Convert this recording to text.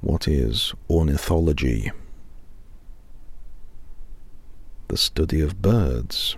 What is ornithology? The study of birds.